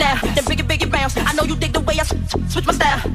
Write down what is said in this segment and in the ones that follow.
now. Then bigger, bigger bounce. I know you dig the way I switch my style.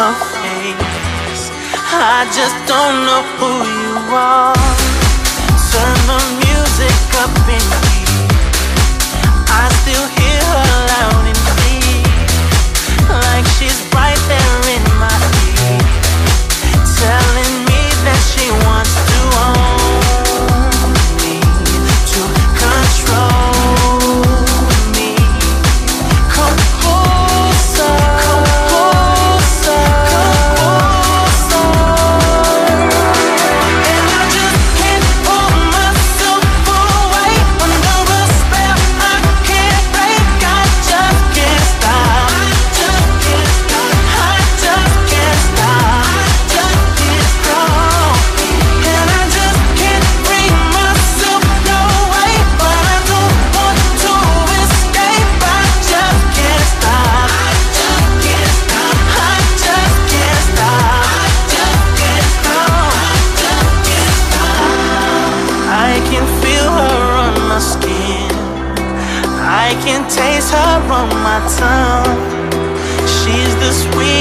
her face. I just don't know who you are. Turn the music up in me. I still hear her loud and clear, like she's right there in my ear, telling me that she wants. My tongue. She's the sweetest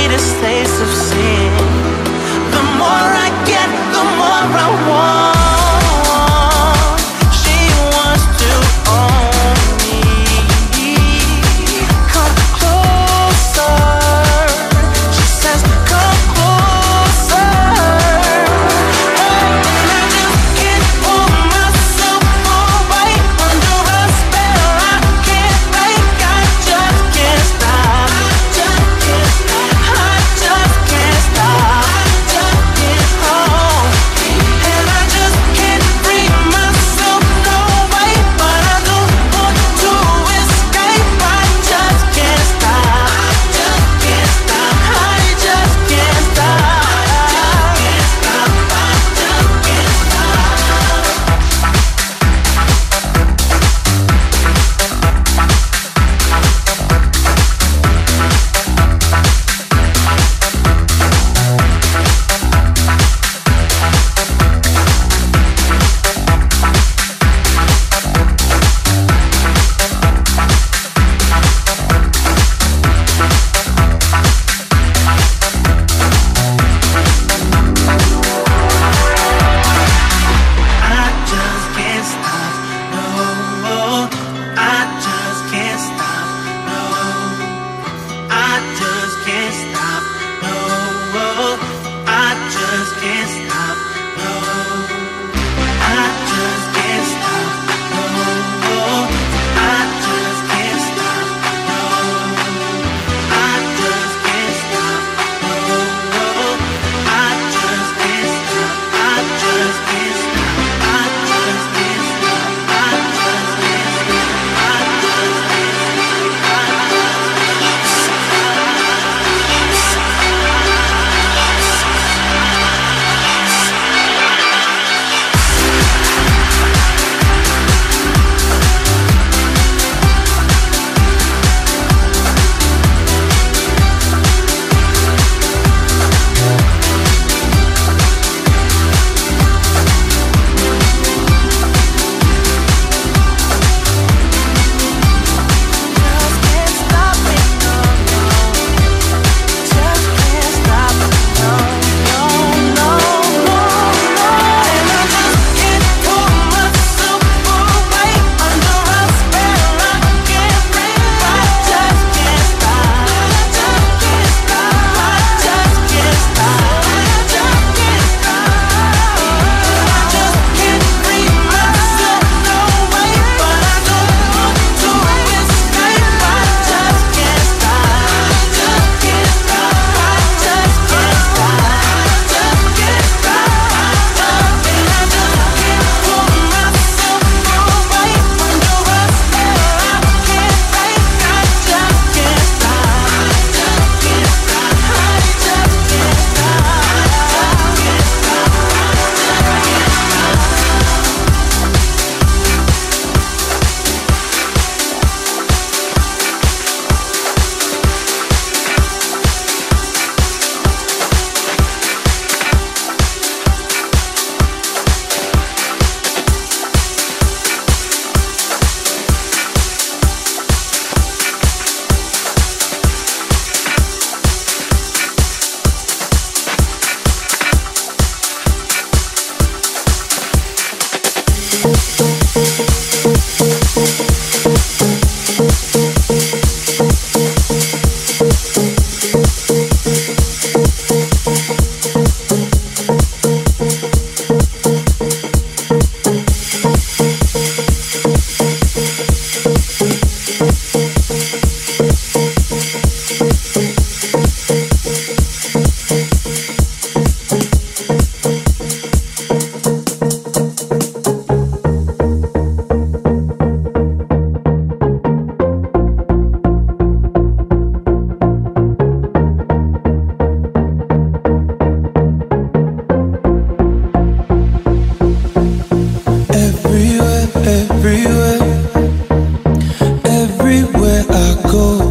go.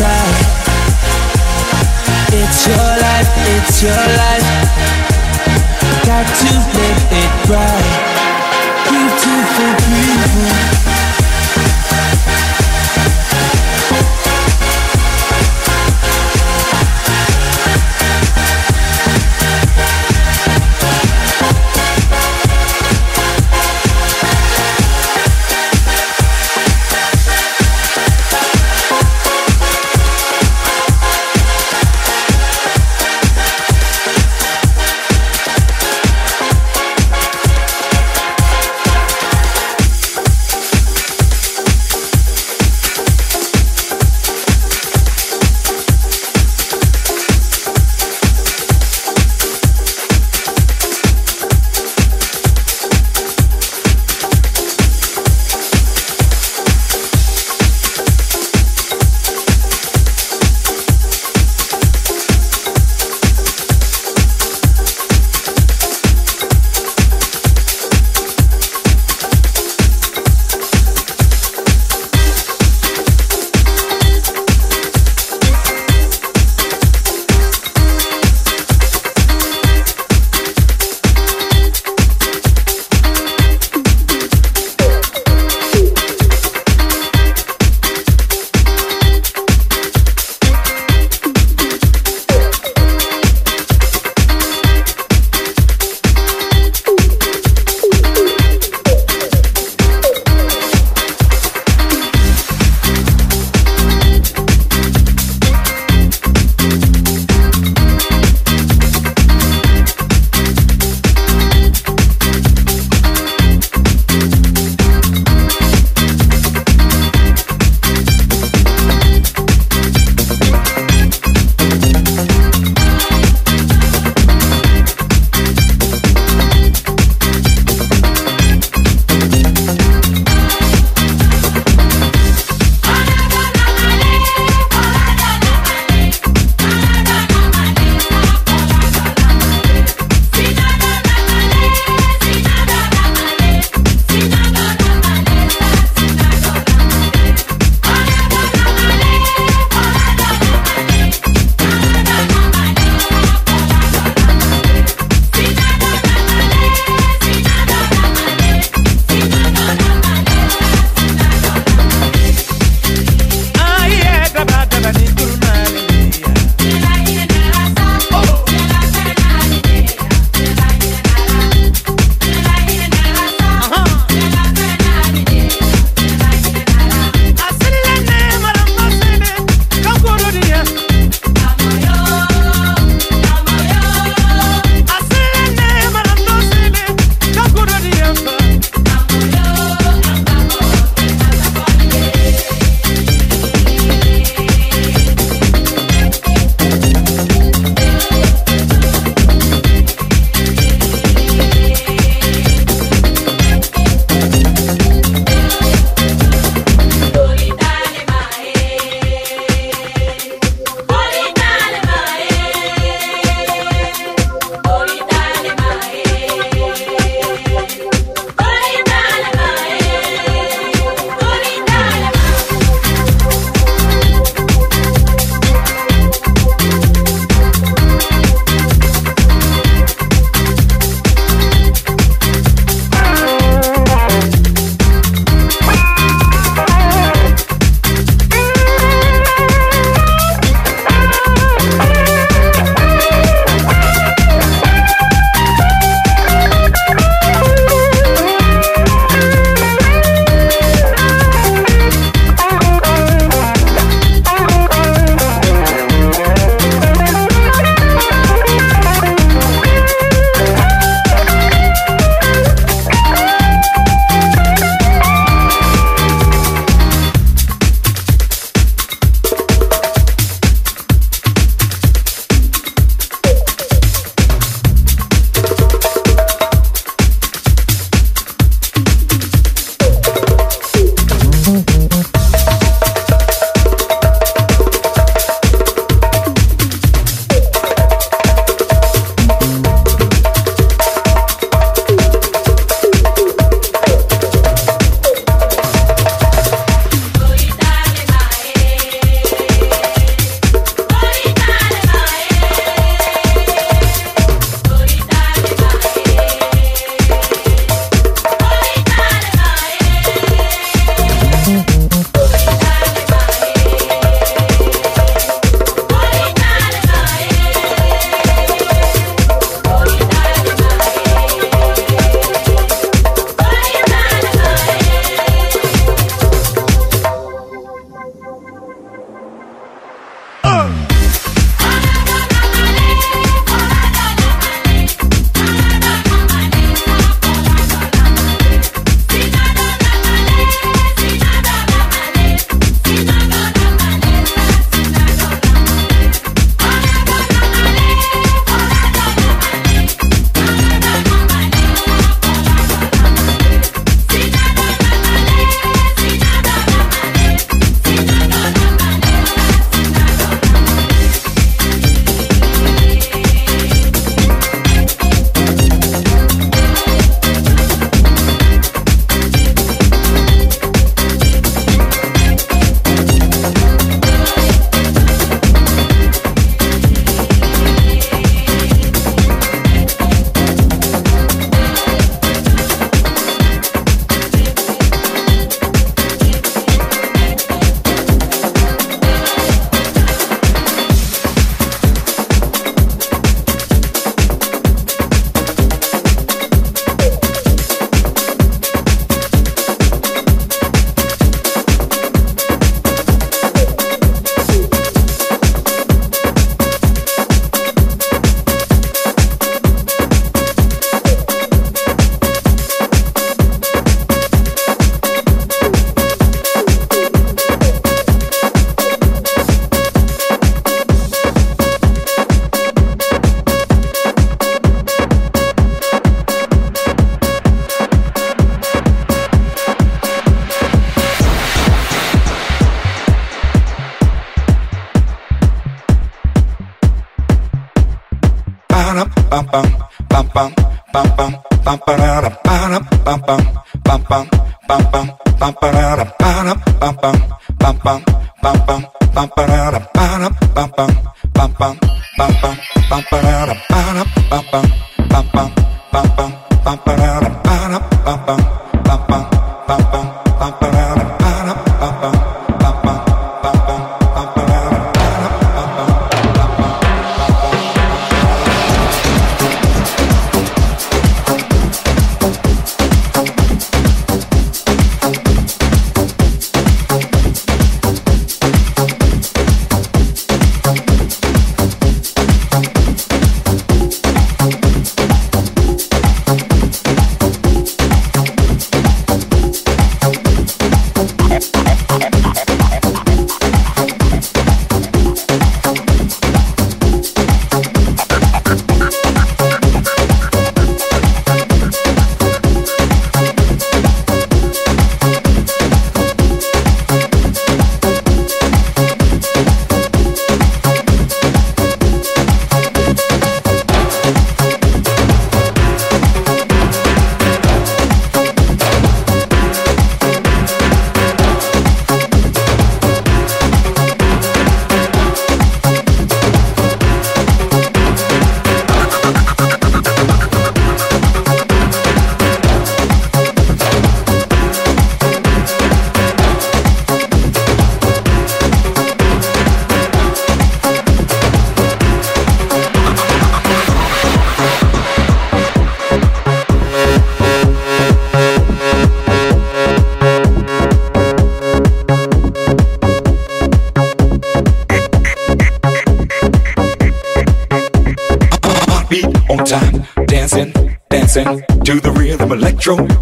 side. It's your life, it's your life. Got to make it right. Beautiful people.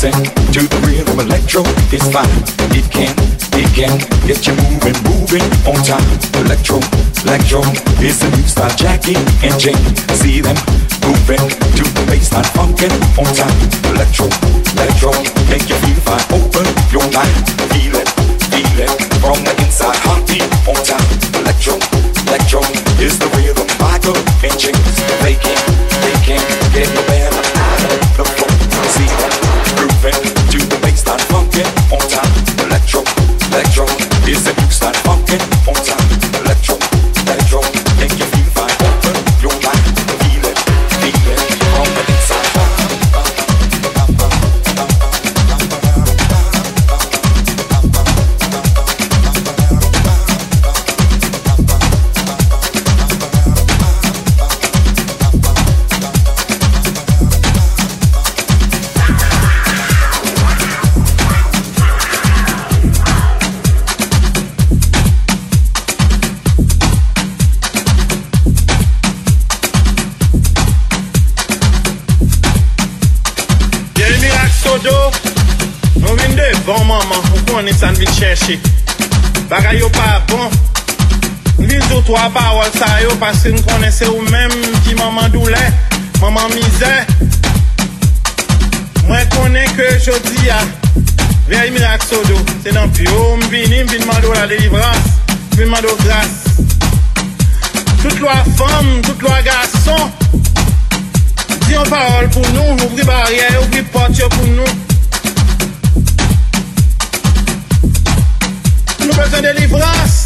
dancing to the rhythm. Electro is fine. It can, it can get you moving, moving on time. Electro Electro is the new style. Jackie and Jane, see them moving to the baseline, funkin' on time. Electro, electro, make you feel fine. Open your mind, feel it, feel it from the inside. Heartbeat on time. Electro, electro is the rhythm. Michael and James, they can't, they can't get no better out of the floor. The on time. Electro, electro is the new. Funkin' on time. Bagay yo pa bon Vin zo to a bawal sa yo Paske n konese ou menm Ki maman doule, maman mize. Mwen konen ke jodi ya Vey mi lak sodo. Se nan pi yo mbini Mbin mando la delivras Mbin mando gras Tout lo a fom, tout lo a gason Di yon parol pou nou Ouvri barye, ouvri pot yo pou nou délivrance.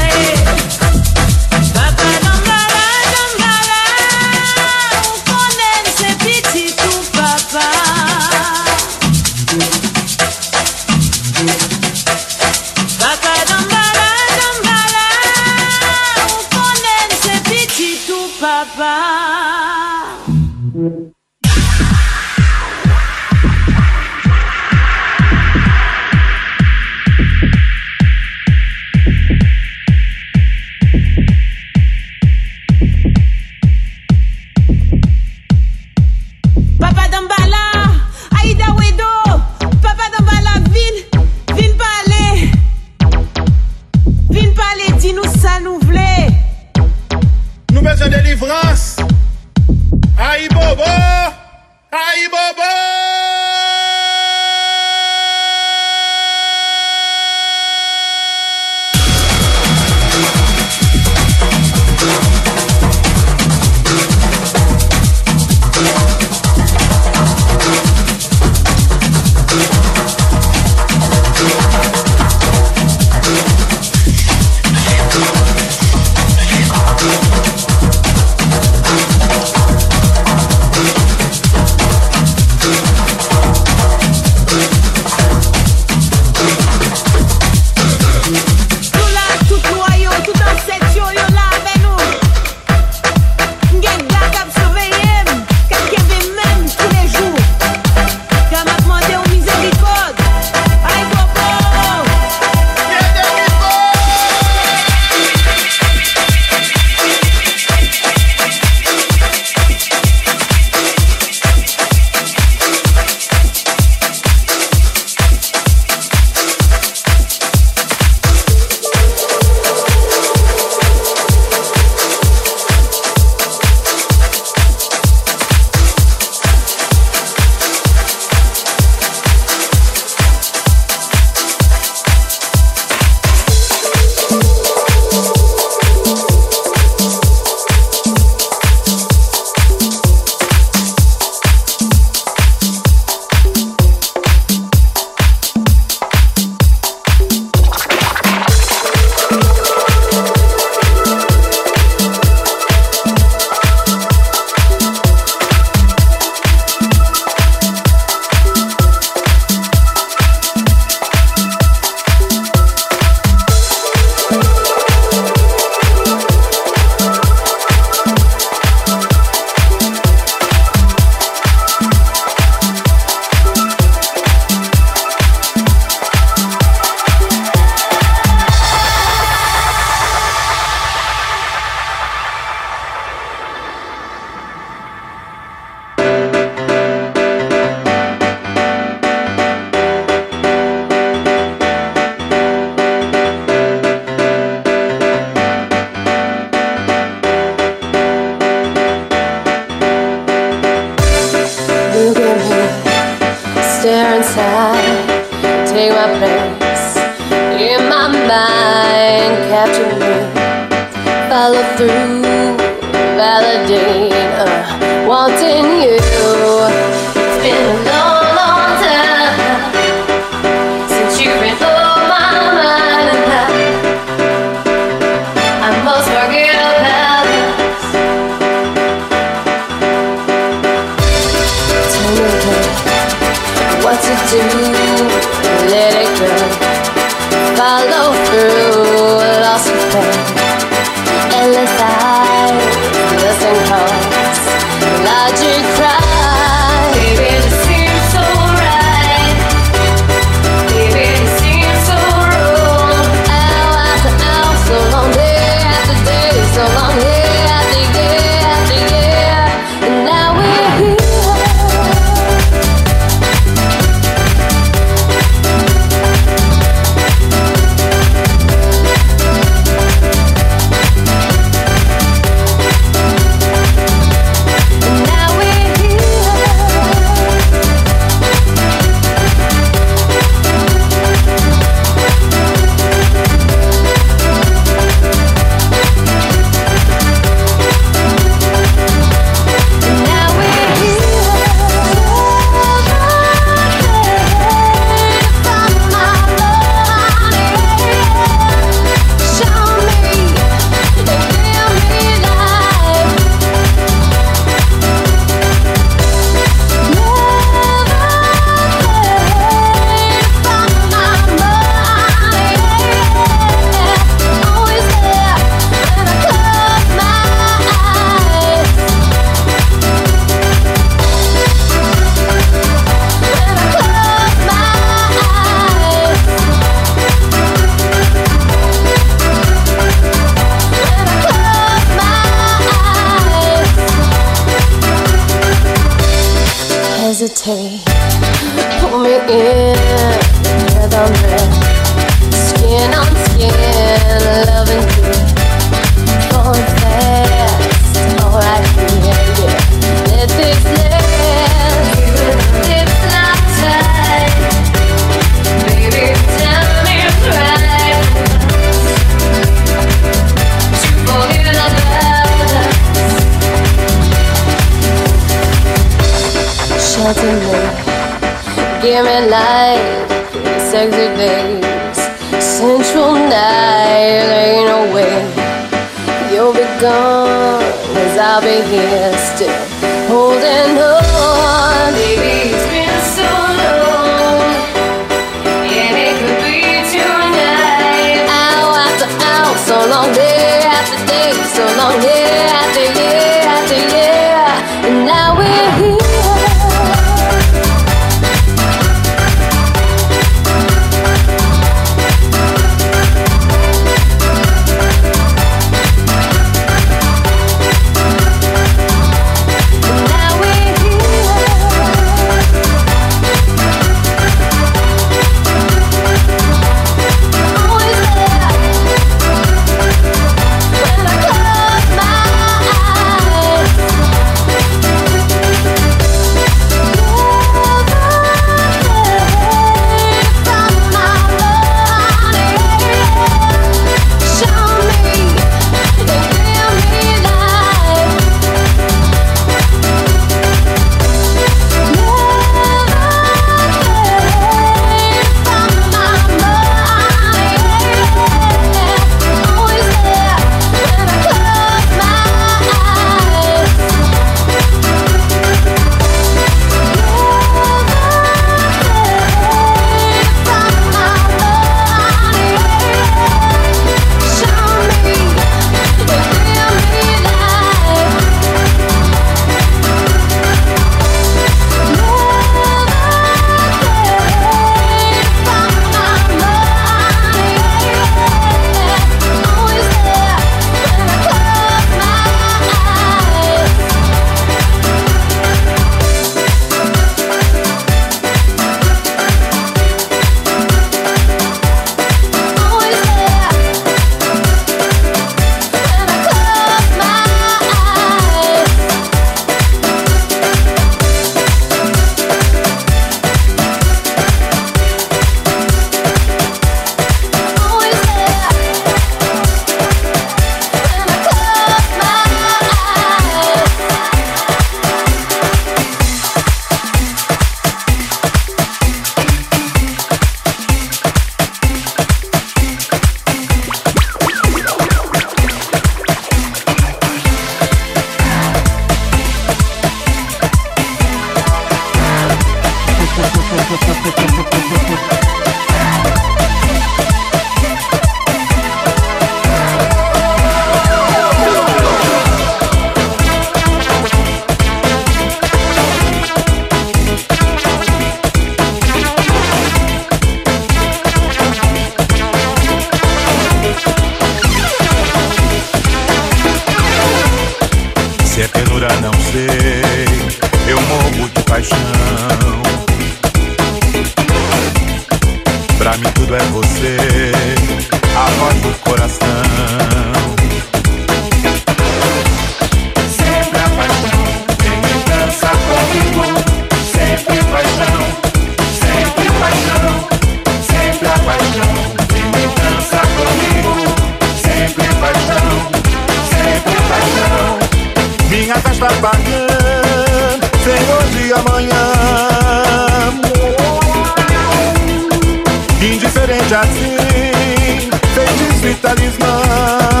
Feitiço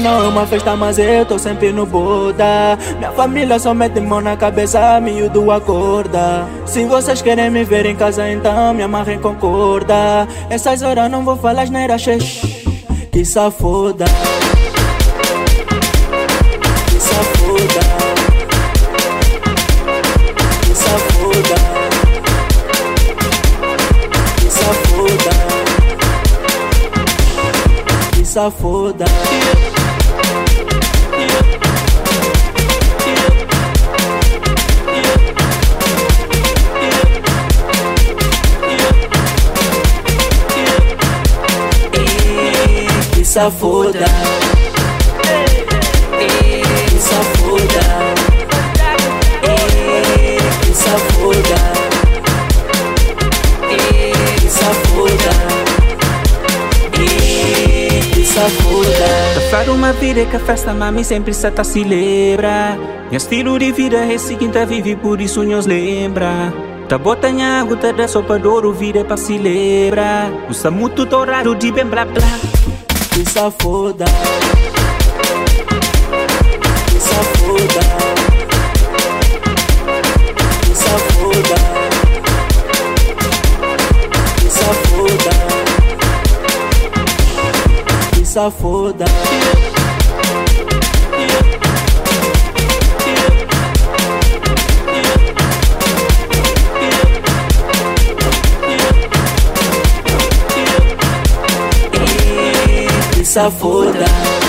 não é uma festa, mas eu tô sempre no Buda. Minha família só mete mão na cabeça, miúdo acorda. Se vocês querem me ver em casa, então me amarrem com corda. Essas horas não vou falar asneira, xex, que safoda. Que safoda. Que safoda. Que safoda. Que safoda. safoda. Que safoda. Que safoda. Que safoda. Que safoda. Faz uma vida que a festa mami sempre se tá se lembra. Meu estilo de vida é seguinte vive por isso nos lembra. Tá botando água, tá da sopa de ouro, vida pra se lembrar. Usa muito torrado de bem blá blá que safoda, que safoda, que safoda, que safoda, que safoda. safoda safoda.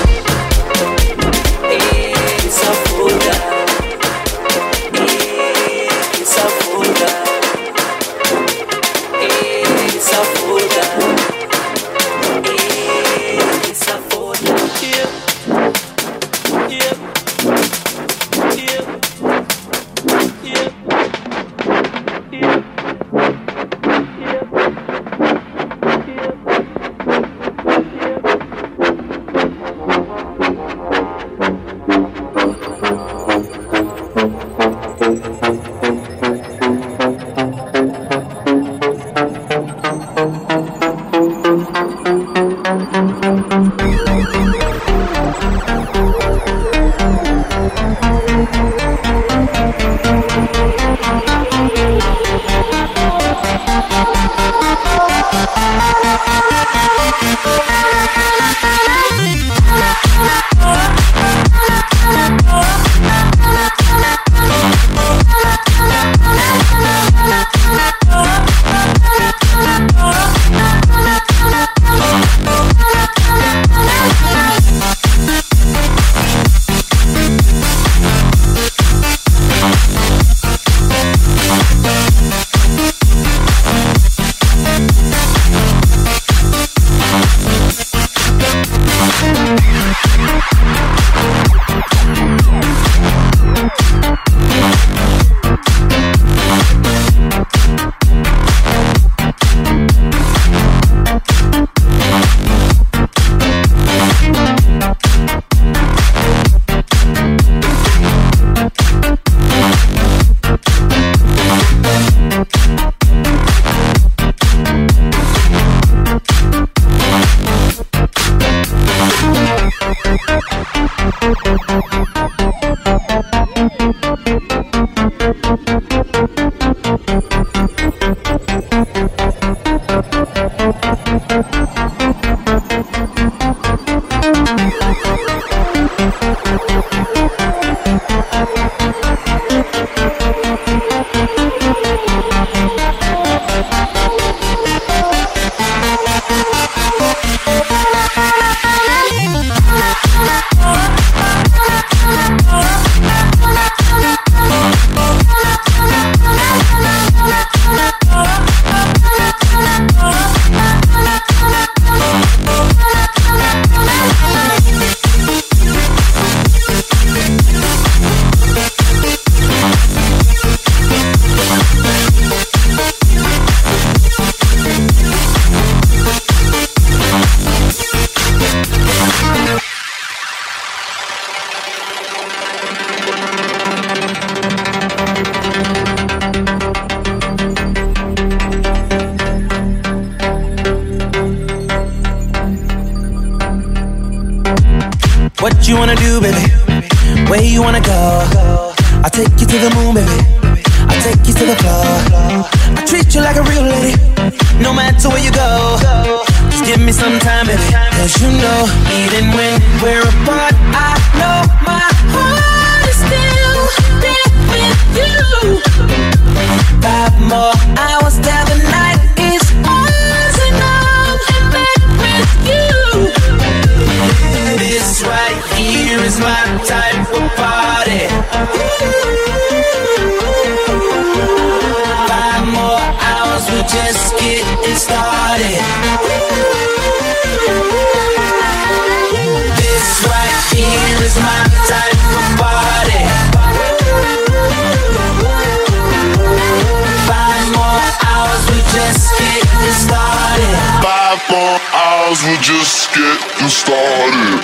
started. This right here is my type of body. Five more hours, we just getting started. Five more hours, we just getting started.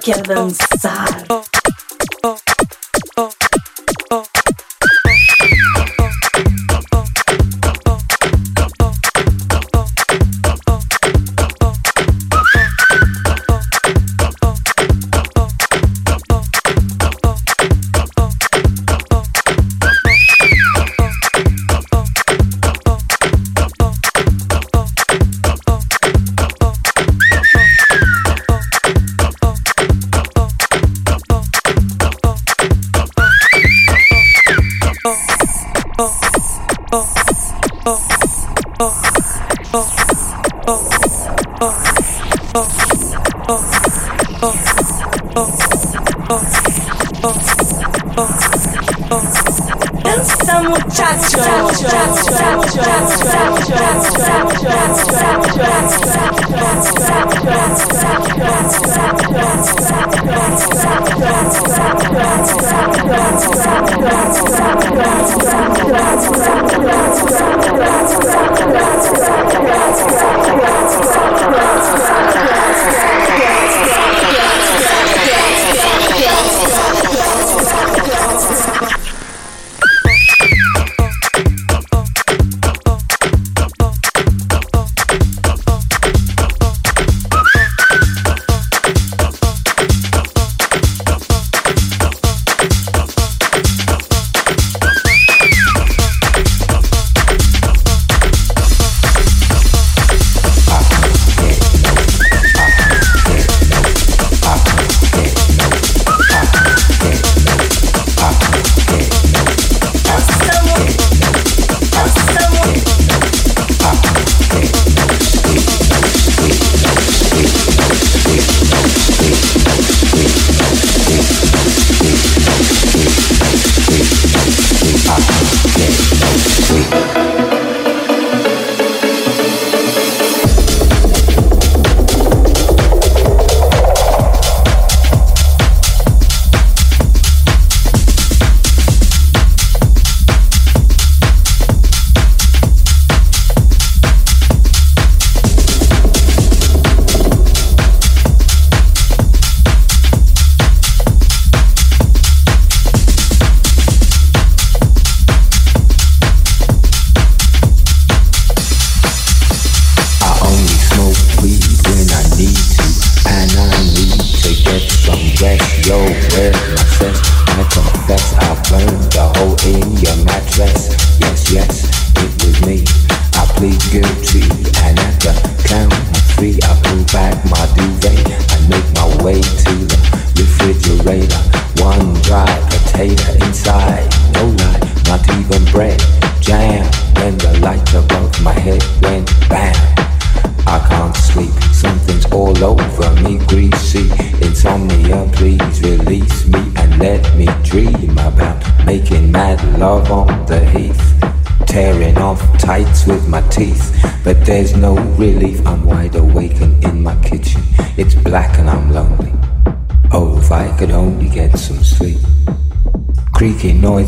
Joker Dance. Oh.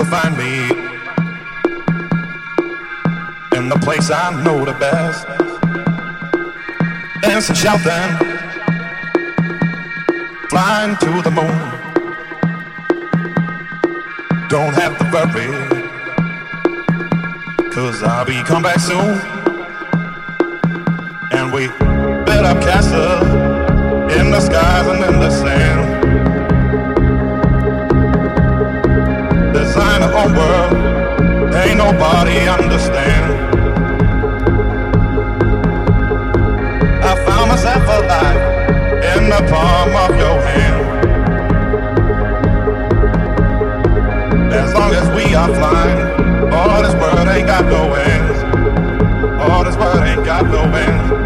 Will find me in the place I know the best. Dancing, shouting, flying to the moon. Don't have to worry, cause I'll be come back soon. And we built up castles in the skies and in the sand. Own world, ain't nobody understand. I found myself alive in the palm of your hand. As long as we are flying, all this world ain't got no ends. All this world ain't got no ends.